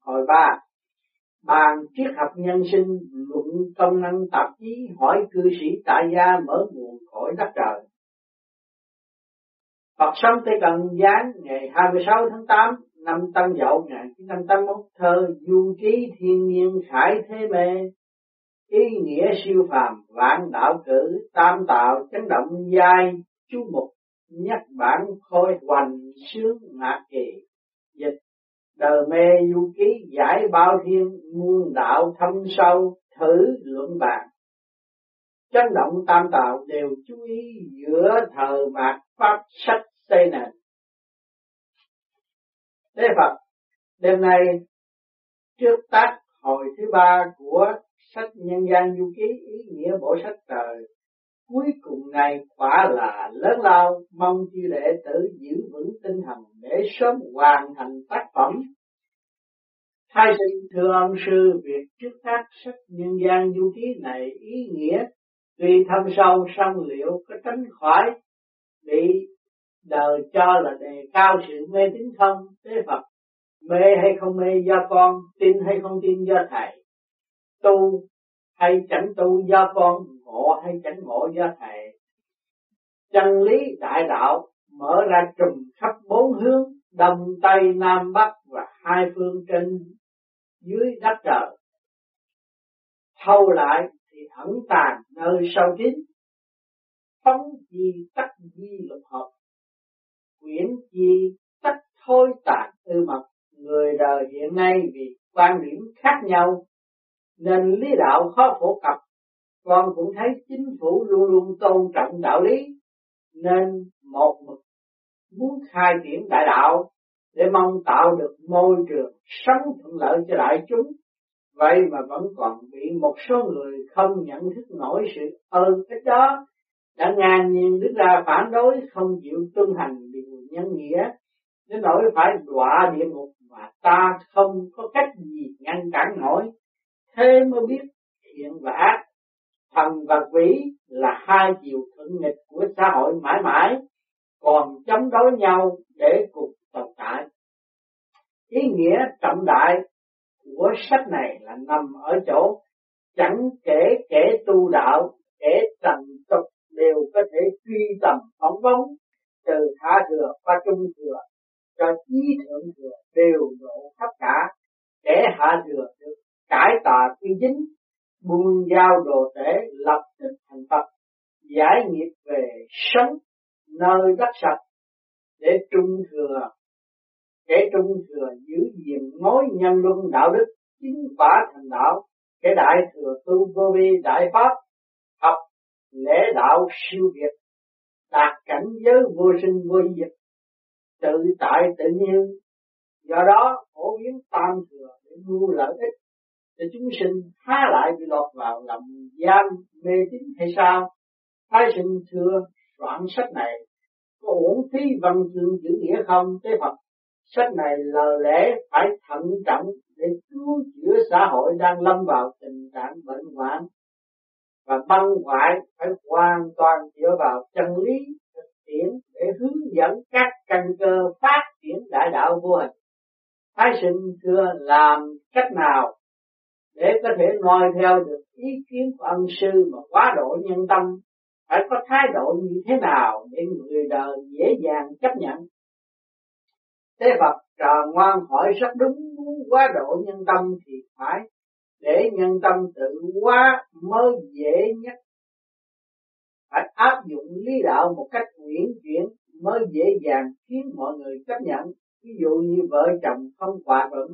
Hồi ba, bàn triết học nhân sinh luận công năng tạp chí hỏi cư sĩ tại gia mở nguồn khỏi đất trời. Phật sống Tây Cần Giáng ngày 26 tháng 8 năm Tân Dậu 1981 thơ Du ký thiên nhiên khải thế mê ý nghĩa siêu phàm vạn đạo cử tam tạo chấn động giai chú mục nhất bản khôi hoành sướng ngạc kỳ dịch đời mê du ký giải bao thiên muôn đạo thâm sâu thử luận bàn. Chấn động tam tạo đều chú ý giữa thờ mạt pháp sách xây nền. Thế Phật, đêm nay, trước tác hồi thứ ba của sách nhân gian du ký, ý nghĩa bộ sách trời cuối cùng này quả là lớn lao, mong chư đệ tử giữ vững tinh thần để sớm hoàn thành tác phẩm. Thay sinh, thưa ông sư, việc trước tác sách nhân gian du ký này ý nghĩa, tuy thâm sâu song liệu có tránh khỏi, bị đời cho là đề cao sự mê tín không thế Phật, mê hay không mê do con, tin hay không tin do thầy. Tu hay chẳng tu do con ngộ hay chẳng ngộ do thầy. Chân lý đại đạo mở ra trùm khắp bốn hướng, đông, tây, nam, bắc và hai phương trên dưới đất trời. Thâu lại thì ẩn tàng nơi sâu kín, phóng di tắc di lục hợp, quyển di tắc thôi tàn tư mật. Người đời hiện nay vì quan điểm khác nhau nên lý đạo khó phổ cập. Con cũng thấy chính phủ luôn luôn tôn trọng đạo lý. Nên một mực muốn khai triển đại đạo để mong tạo được môi trường sống thuận lợi cho đại chúng. Vậy mà vẫn còn bị một số người không nhận thức nổi sự ơn cái đó. Đã ngang nhiên đứng ra phản đối, không chịu tuân hành điều nhân nghĩa. Đến nỗi phải đọa địa ngục mà ta không có cách gì ngăn cản nổi thế mới biết thiện và ác thần và quỷ là hai chiều thuận nghịch của xã hội mãi mãi, còn chống đối nhau để cùng tồn tại. Ý nghĩa trọng đại của sách này là nằm ở chỗ chẳng kể kẻ tu đạo, kẻ trần tục đều có thể truy tầm phóng vấn, từ hạ thừa qua trung thừa cho chí thượng thừa đều độ khắp cả, kẻ hạ thừa được cải tà quy chính, buông giao đồ tể, lập tức thành Phật, giải nghiệp về sống nơi đất sạch, để trung thừa kẻ trung thừa giữ gìn mối nhân luân đạo đức, chính quả thành đạo kẻ đại thừa tu vô vi đại pháp, học lễ đạo siêu việt, đạt cảnh giới vô sinh vô diệt, tự tại tự nhiên. Do đó, phổ biến tam thừa để mưu lợi ích để chúng sinh há lại bị lọt vào lòng giam mê tín hay sao? Thái sinh thưa soạn sách này, có uổng phí văn chương chữ nghĩa không? Thế Phật, sách này là lẽ phải thận trọng để cứu chữa xã hội đang lâm vào tình trạng bệnh hoạn. Và băng hoại phải hoàn toàn dựa vào chân lý thực tiễn để hướng dẫn các căn cơ phát triển đại đạo vô hình. Thái sinh thưa làm cách nào để có thể noi theo được ý kiến của ân sư mà quá độ nhân tâm, phải có thái độ như thế nào để người đời dễ dàng chấp nhận? Thế Phật trò ngoan hỏi rất đúng, muốn quá độ nhân tâm thì phải để nhân tâm tự hóa mới dễ nhất. Phải áp dụng lý đạo một cách uyển chuyển mới dễ dàng khiến mọi người chấp nhận. Ví dụ như vợ chồng không hòa thuận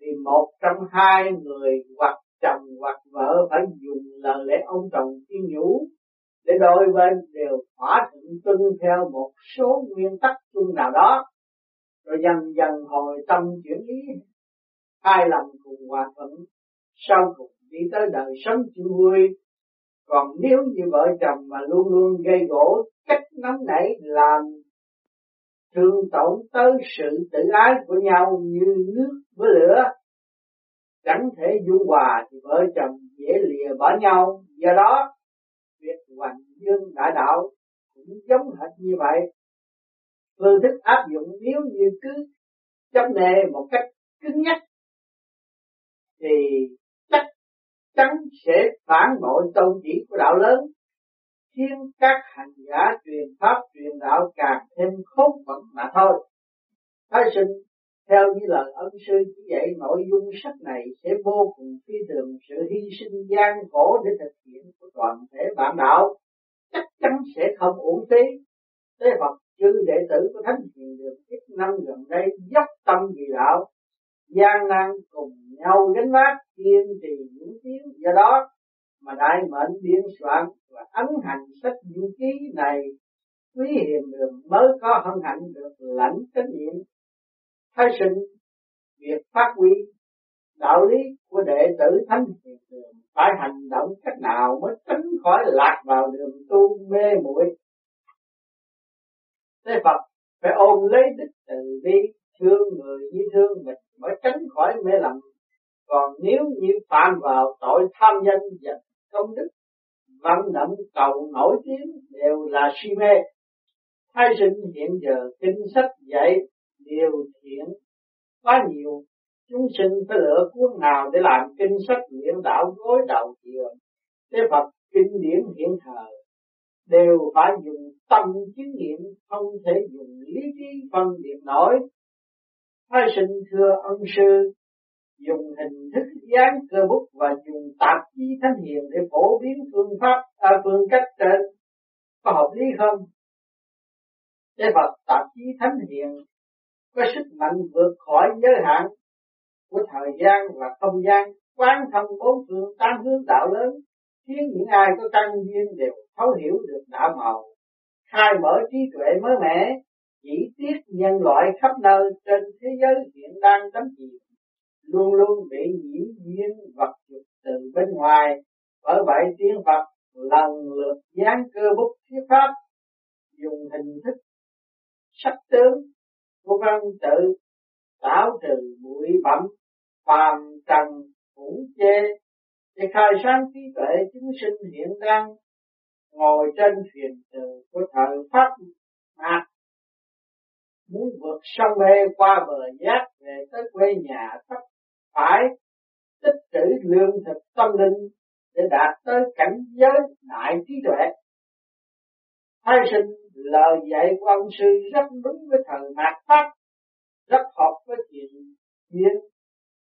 thì một trong hai người hoặc chồng hoặc vợ phải dùng lời lẽ ông chồng tiên nhủ để đôi bên đều thỏa thuận tuân theo một số nguyên tắc chung nào đó. Rồi dần dần hồi tâm chuyển ý hai lần cùng hòa thuận, sau cùng đi tới đời sống chung vui. Còn nếu như vợ chồng mà luôn luôn gây gỗ, cách nóng nảy làm thương tổn tới sự tự ái của nhau như nước với lửa chẳng thể dung hòa thì vợ chồng dễ lìa bỏ nhau. Do đó, việc hoành dương đại đạo cũng giống hệt như vậy. Phương thức áp dụng nếu như cứ chấp nề một cách cứng nhắc, thì chắc chắn sẽ phản bội tôn chỉ của đạo lớn. Khiến các hành giả truyền pháp truyền đạo càng thêm khốn phận mà thôi. Thái sinh theo như lời ân sư chỉ dạy nội dung sách này sẽ vô cùng phi thường sự hy sinh gian khổ để thực hiện của toàn thể bạn đạo chắc chắn sẽ không uổng phí. Thế Phật chư đệ tử của Thánh Hiền được ít năm gần đây dốc tâm vì đạo, gian nan cùng nhau gánh vác kiên trì những tiếng do đó mà đại mệnh biên soạn và ấn hành sách du ký này quý hiền đường mới có hân hạnh được lãnh trách nhiệm khai sinh việc phát huy đạo lý của đệ tử thánh hiền đường, phải hành động cách nào mới tránh khỏi lạc vào đường tu mê muội? Thế Phật phải ôm lấy đích từ bi, thương người như thương mình mới tránh khỏi mê lầm. Còn nếu như phạm vào tội tham danh và công đức, vận động cầu nổi tiếng đều là si mê. Thái sinh hiện giờ kinh sách dạy điều thiện. Quá nhiều chúng sinh phải lựa cuốn nào để làm kinh sách luyện đạo gối đầu chiều thế Phật kinh điển hiện thời đều phải dùng tâm chứng nghiệm không thể dùng lý trí phân biệt nổi. Thái sinh thưa ân sư dùng hình thức dán cơ bút và dùng tạp chí thánh hiền để phổ biến phương pháp à, phương cách trên. Có hợp lý không? Thế Phật tạp chí thánh hiền có sức mạnh vượt khỏi giới hạn của thời gian và không gian, quán thông bốn phương tam hướng đạo lớn. Khiến những ai có căn duyên đều thấu hiểu được đạo màu, khai mở trí tuệ mới mẻ, chỉ tiếc nhân loại khắp nơi trên thế giới hiện đang đắm chìm, luôn luôn bị nhiễm duyên vật dục từ bên ngoài. Bởi vậy tiếng Phật lần lượt dán cơ bút thuyết pháp, dùng hình thức sắc tướng của văn tự tạo trừ bụi bẩm phàm trần hữu chê để khai sáng trí tuệ chúng sinh hiện đang, ngồi trên thuyền từ của thời pháp mạc muốn vượt sông mê qua bờ giác về tới quê nhà tất phải, tích trữ lương thực tâm linh để đạt tới cảnh giới đại trí tuệ. Thái sinh lời dạy của ông sư rất đúng với thần mạt pháp, rất hợp với chuyện duyên.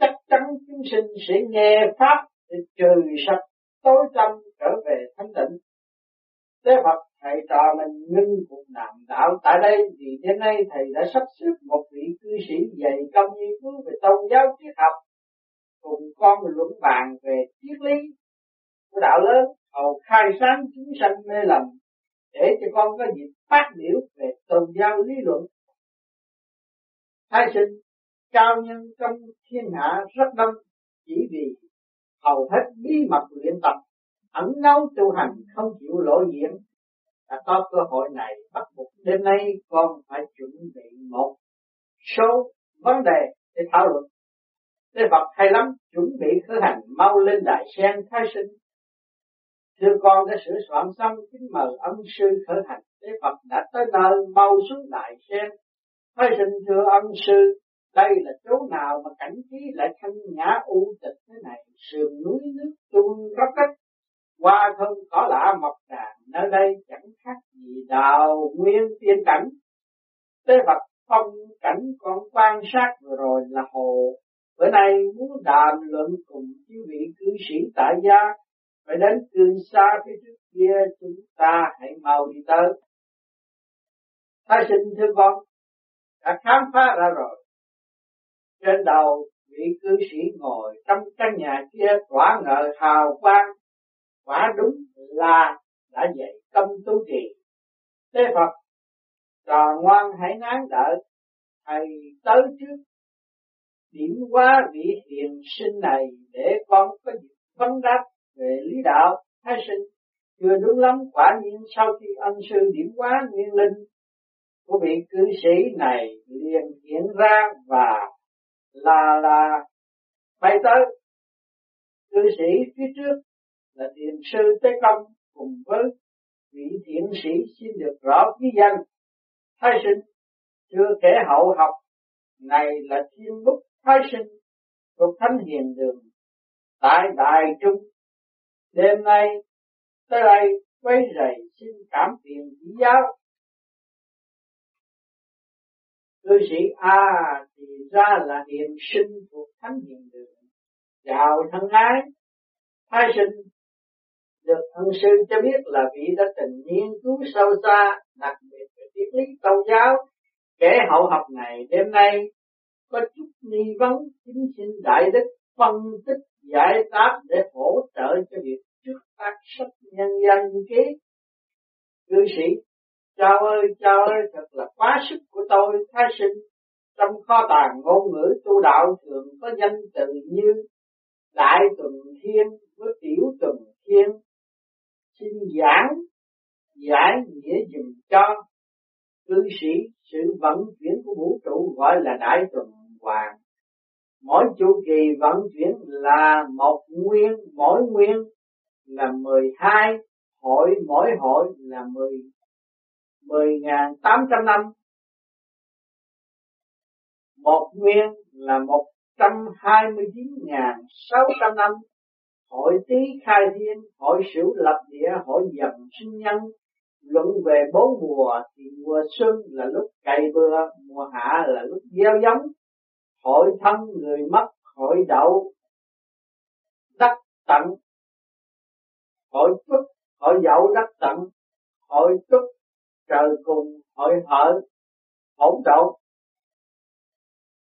Chắc chắn chúng sinh sẽ nghe pháp để trừ sạch tối tâm trở về thanh tịnh. Thế Phật thầy trò mình ngưng cuộc đàm đạo tại đây vì đến nay thầy đã sắp xếp một vị cư sĩ dạy công nghiên cứu về tôn giáo triết học cùng con luận bàn về triết lý của đạo lớn hầu khai sáng chúng sanh mê lầm để cho con có dịp phát biểu về tôn giáo lý luận. Thái sinh cao nhân trong thiên hạ rất đông chỉ vì hầu hết bí mật luyện tập ẩn nấu tu hành không chịu lộ diện. Đã có cơ hội này bắt buộc đêm nay con phải chuẩn bị một số vấn đề để thảo luận. Thế Phật hay lắm, chuẩn bị khởi hành mau lên đại sen thái sinh. Thưa con đã sửa soạn xong, kính mời ân sư khởi hành. Thế Phật đã tới nơi mau xuống đại sen. Thái sinh thưa ân sư, đây là chỗ nào mà cảnh trí lại thanh nhã u tịch thế này, sườn núi nước tuôn róc rách, qua thơm cỏ lạ mọc tràn, nơi đây chẳng khác gì đào nguyên tiên cảnh. thế Phật phong cảnh con quan sát vừa rồi là hồ Bữa nay muốn đàm luận cùng quý vị cư sĩ tại gia, phải đến từ xa phía trước kia chúng ta hãy mau đi tới. Thái sinh thưa con, đã khám phá ra rồi. Trên đầu vị cư sĩ ngồi trong căn nhà kia quả ngờ hào quang, quả đúng là đã dạy công tu trì. Thế Phật, trò ngoan hãy nán đợi, thầy tới trước điểm qua vị hiền sinh này để con có dịp vấn đáp về lý đạo, thái sinh. Chưa đúng lắm, quả nhiên sau khi ân sư điểm hóa nguyên linh của vị cư sĩ này liền hiện ra và là là bay tới. Cư sĩ phía trước là thiền sư tế công cùng với vị thiện sĩ xin được rõ ký danh. Thái sinh, chưa kể hậu học này là thiên bút thái sinh thuộc thánh hiền đường, tại đại trung đêm nay, tới đây quấy rầy xin cảm phiền chỉ giáo. Cư sĩ A, thì ra là hiền sinh thuộc thánh hiền đường. Chào thân ái, thái sinh, được ân sư cho biết là vị đã từng nghiên cứu sâu xa, đặc biệt về triết lý tôn giáo. Kẻ hậu học này đêm nay có chút nghi vấn chính xin đại đức phân tích giải pháp để hỗ trợ cho việc trước tác sách nhân dân ký cư sĩ Chào ơi, chào ơi, thật là quá sức của tôi, thái sinh. Trong kho tàng ngôn ngữ tu đạo thường có danh từ như Đại Tuần Thiên với Tiểu Tuần Thiên. Xin giảng, giải nghĩa dùm cho. Cư sĩ, sự vận chuyển của vũ trụ gọi là Đại Tuần Mỗi chu kỳ vận chuyển là một nguyên, mỗi nguyên là mười hai hội, mỗi hội là mười 10.800 năm. Một nguyên là 129.600 năm. Hội tý khai thiên hội sửu lập địa hội dầm sinh nhân. Luận về bốn mùa thì mùa xuân là lúc cày bừa mùa hạ là lúc gieo giống hội thân người mất hội đậu đắc tận. Hội phúc hội dậu đắc tận. Hội túc trời cùng hội hở, hỗn độn.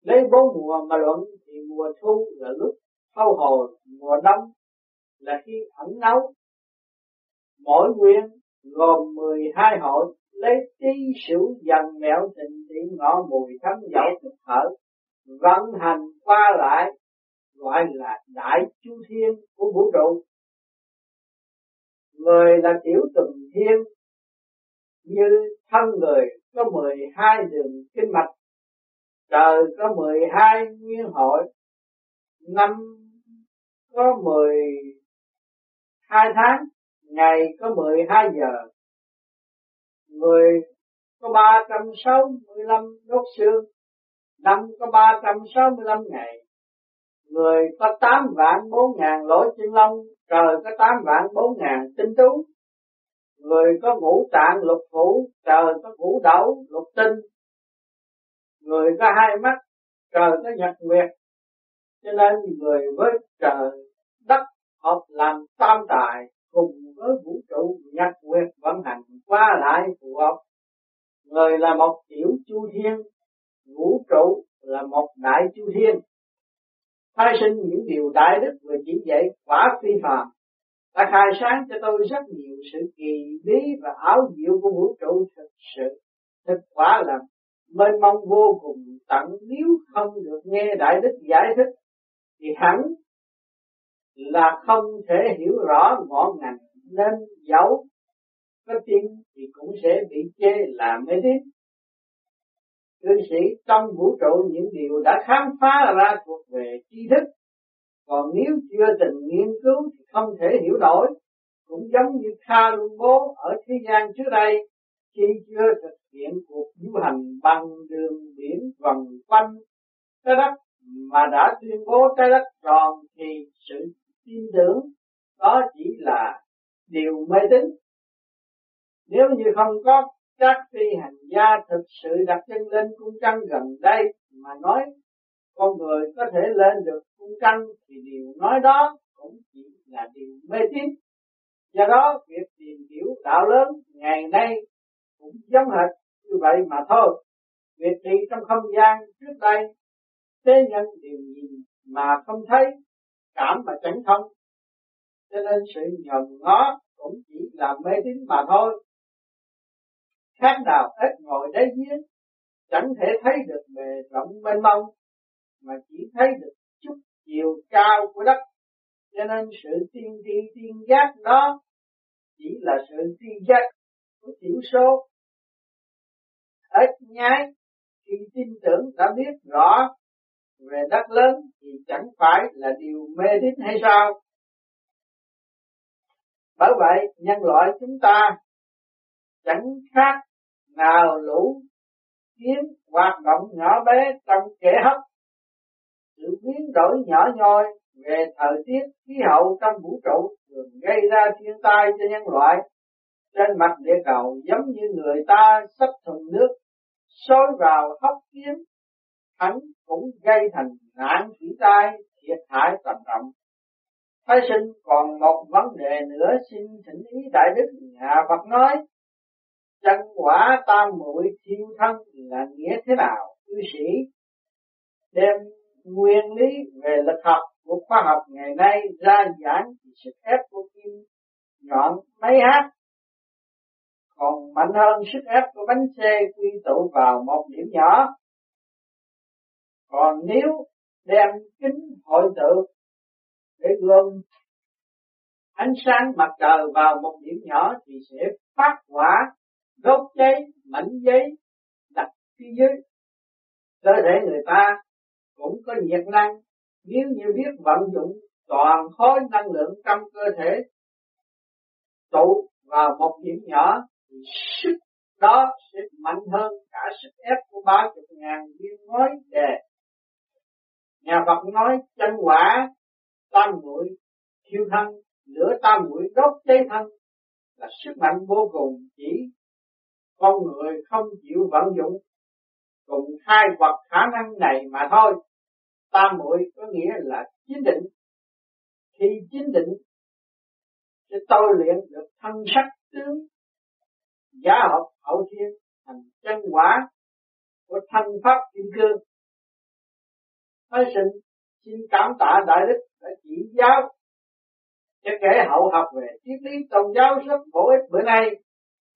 Lấy bốn mùa mà luận thì mùa thu là lúc thâu hồi, mùa đông là khi ẩn nấu mỗi nguyên gồm 12 hội, lấy tí sửu dần mẹo tình điện ngọ mùi thấm dậu thức thở vận hành qua lại gọi là đại chu thiên của vũ trụ. Người là tiểu từng thiên như thân người có 12 đường kinh mạch, trời có 12 nguyên hội, năm có 12 tháng, ngày có 12 giờ, người có 365 đốt xương, năm có 365 ngày, người có 8 vạn 4 ngàn lỗ chân lông, trời có 8 vạn 4 ngàn tinh tú, người có ngũ tạng lục phủ trời có ngũ đẩu lục tinh. Người có hai mắt trời có nhật nguyệt. Cho nên người với trời đất hợp làm tam tài cùng với vũ trụ nhật nguyệt vận hành qua lại phù hợp. Người là một tiểu chu thiên vũ trụ là một đại chu thiên. Khai sinh những điều đại đức vừa chỉ dạy quả phi phàm. Đã khai sáng cho tôi rất nhiều sự kỳ bí và ảo diệu của vũ trụ thực sự. Thực quả là mênh mông vô cùng tận nếu không được nghe đại đức giải thích, thì hẳn là không thể hiểu rõ ngọn ngành nên dẫu có tin thì cũng sẽ bị chê là mê tín cư sĩ trong vũ trụ những điều đã khám phá ra thuộc về tri thức. Còn nếu chưa từng nghiên cứu thì không thể hiểu nổi. Cũng giống như Kha Bố ở thế gian trước đây, khi chưa thực hiện cuộc du hành bằng đường biển vòng quanh trái đất mà đã tuyên bố trái đất tròn thì sự tin tưởng đó chỉ là điều mê tín. Nếu như không có các phi hành gia thực sự đặt chân lên cung trăng gần đây mà nói, con người có thể lên được cung trăng thì điều nói đó cũng chỉ là điều mê tín. Do đó, việc tìm hiểu đạo lớn ngày nay cũng giống hệt như vậy mà thôi. Việc đi trong không gian trước đây, thế nhân đều nhìn mà không thấy, cảm mà chẳng không cho nên sự nhòm ngó cũng chỉ là mê tín mà thôi khác nào ít ngồi đáy giếng, chẳng thể thấy được bề rộng mênh mông, mà chỉ thấy được chút chiều cao của đất. Cho nên sự tiên tri tiên giác đó chỉ là sự tiên giác của thiểu số. Ít nhái, khi tin tưởng đã biết rõ về đất lớn thì chẳng phải là điều mê tín hay sao? Bởi vậy, nhân loại chúng ta chẳng khác nào lũ kiến hoạt động nhỏ bé trong kẻ hấp. Sự biến đổi nhỏ nhoi về thời tiết, khí hậu trong vũ trụ thường gây ra thiên tai cho nhân loại. Trên mặt địa cầu giống như người ta xách thùng nước sôi vào hốc kiến hắn cũng gây thành nạn thủy tai, thiệt hại trầm trọng. Thái sinh còn một vấn đề nữa xin thỉnh ý đại đức nhà Phật nói chân quả tam muội thiêu thân là nghĩa thế nào cư sĩ đem nguyên lý về lực học của khoa học ngày nay ra giảng sức ép của kim nhọn máy hát còn mạnh hơn sức ép của bánh xe quy tụ vào một điểm nhỏ còn nếu đem kính hội tụ để gồm ánh sáng mặt trời vào một điểm nhỏ thì sẽ phát quả đốt cháy mảnh giấy, đặt phía dưới. Cơ thể người ta cũng có nhiệt năng. Nếu như biết vận dụng toàn khối năng lượng trong cơ thể, tụ vào một điểm nhỏ, thì sức đó sẽ mạnh hơn cả sức ép của ba chục ngàn viên ngói đề. Nhà Phật nói, chân quả, tam muội thiêu thân, lửa tam muội đốt cháy thân. Là sức mạnh vô cùng chỉ con người không chịu vận dụng cùng hai vật khả năng này mà thôi. Tam muội có nghĩa là chính định. Khi chính định, sẽ tôi luyện được thân sắc tướng, giá học hậu thiên thành chân quả của thân pháp kim cương. Thái sinh, xin cảm tạ đại đức đã chỉ giáo cho kẻ hậu học về triết lý tôn giáo rất bổ ích bữa nay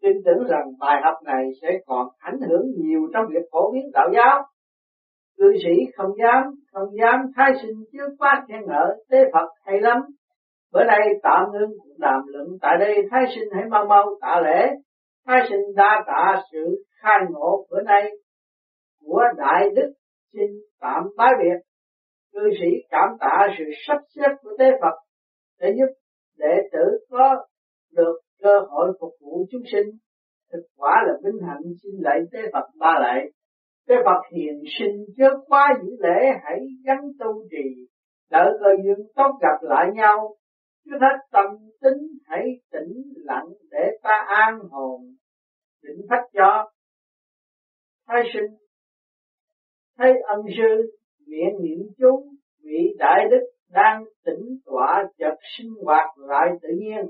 tin tưởng rằng bài học này sẽ còn ảnh hưởng nhiều trong việc phổ biến đạo giáo. Cư sĩ không dám không dám thái sinh trước quá khen ngợi tế Phật hay lắm. Bữa nay tạm ngưng đàm luận, tại đây thái sinh hãy mau mau tạ lễ. Thái sinh đa tạ sự khai ngộ bữa nay của đại đức xin tạm bái biệt. Cư sĩ cảm tạ sự sắp xếp của tế Phật để giúp đệ tử có được cơ hội phục vụ chúng sinh, thực quả là vinh hạnh xin lạy tế Phật ba lạy. Tế Phật hiền sinh chớ quá dữ lễ, hãy gắn tu trì, đợi cơ duyên tốt gặp lại nhau. Trước hết tâm tính hãy tĩnh lặng để ta an hồn. Định phách cho. Thái sinh. Thấy ân sư miệng niệm chú, vị đại đức đang tĩnh tọa chợt sinh hoạt lại tự nhiên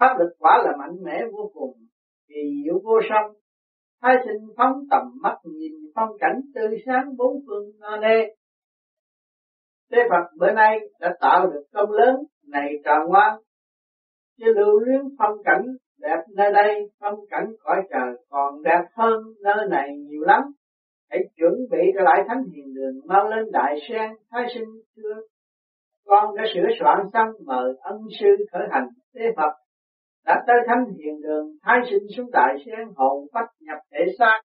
pháp lực quả là mạnh mẽ vô cùng, kỳ diệu vô song. Thái sinh phóng tầm mắt nhìn phong cảnh tươi sáng bốn phương no nê. Thế Phật bữa nay đã tạo được công lớn này tràn ngoan chứ lưu luyến phong cảnh đẹp nơi đây, phong cảnh cõi trời còn đẹp hơn nơi này nhiều lắm. Hãy chuẩn bị trở lại thánh hiền đường mau lên đại sen, thái sinh chưa? Con đã sửa soạn xong mời ân sư khởi hành. Thế phật đã tới thánh hiền đường thái sinh xuống đại sen hồn phách nhập thể xác.